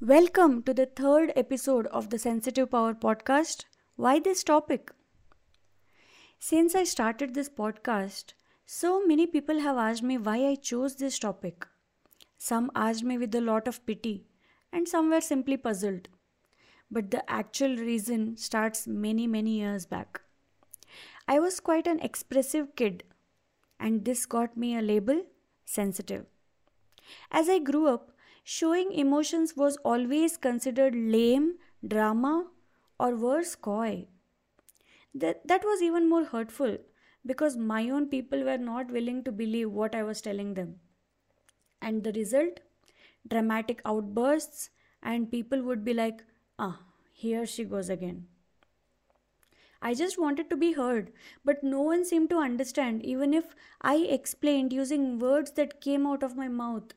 Welcome to the third episode of the Sensitive Power podcast. Why this topic? Since I started this podcast, so many people have asked me why I chose this topic. Some asked me with a lot of pity, and some were simply puzzled. But the actual reason starts many, many years back. I was quite an expressive kid, and this got me a label sensitive. As I grew up, showing emotions was always considered lame, drama, or worse, coy. That, that was even more hurtful because my own people were not willing to believe what I was telling them. And the result? Dramatic outbursts, and people would be like, ah, here she goes again. I just wanted to be heard, but no one seemed to understand, even if I explained using words that came out of my mouth.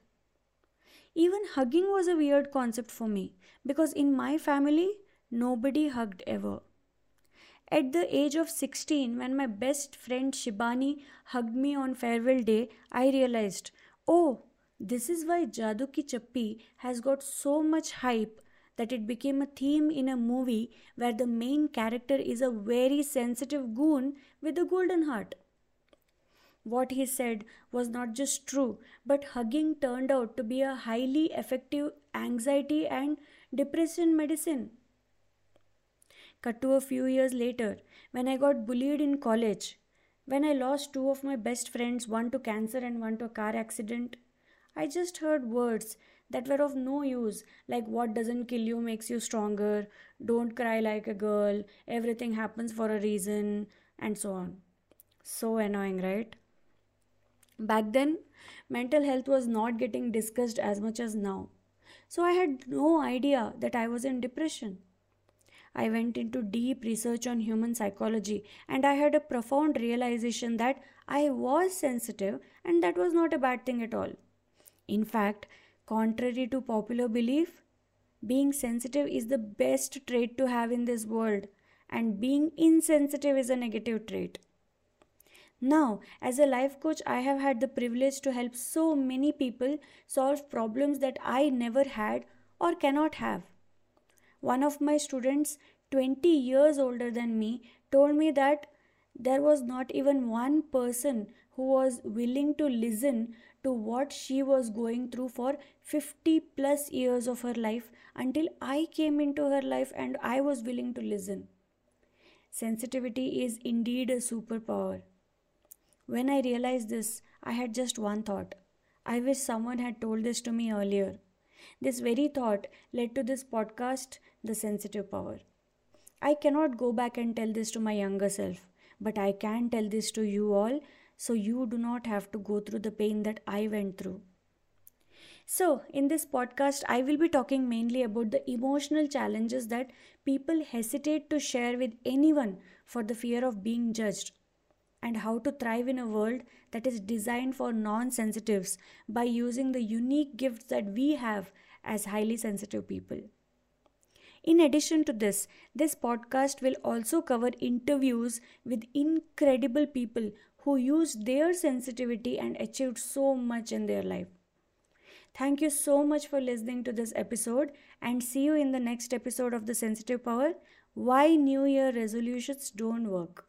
Even hugging was a weird concept for me because in my family, nobody hugged ever. At the age of 16, when my best friend Shibani hugged me on farewell day, I realized, oh, this is why Jadu Ki Jhappi has got so much hype that it became a theme in a movie where the main character is a very sensitive goon with a golden heart. What he said was not just true, but hugging turned out to be a highly effective anxiety and depression medicine. Cut to a few years later, when I got bullied in college, when I lost two of my best friends, one to cancer and one to a car accident, I just heard words that were of no use, like what doesn't kill you makes you stronger, don't cry like a girl, everything happens for a reason, and so on. So annoying, right? Back then, mental health was not getting discussed as much as now. So I had no idea that I was in depression. I went into deep research on human psychology and I had a profound realization that I was sensitive and that was not a bad thing at all. In fact, contrary to popular belief, being sensitive is the best trait to have in this world, and being insensitive is a negative trait. Now, as a life coach, I have had the privilege to help so many people solve problems that I never had or cannot have. One of my students, 20 years older than me, told me that there was not even one person who was willing to listen to what she was going through for 50 plus years of her life until I came into her life and I was willing to listen. Sensitivity is indeed a superpower. When I realized this, I had just one thought. I wish someone had told this to me earlier. This very thought led to this podcast, The Sensitive Power. I cannot go back and tell this to my younger self, but I can tell this to you all so you do not have to go through the pain that I went through. So, in this podcast, I will be talking mainly about the emotional challenges that people hesitate to share with anyone for the fear of being judged and how to thrive in a world that is designed for non sensitives by using the unique gifts that we have as highly sensitive people. In addition to this, this podcast will also cover interviews with incredible people who used their sensitivity and achieved so much in their life. Thank you so much for listening to this episode and see you in the next episode of The Sensitive Power Why New Year Resolutions Don't Work.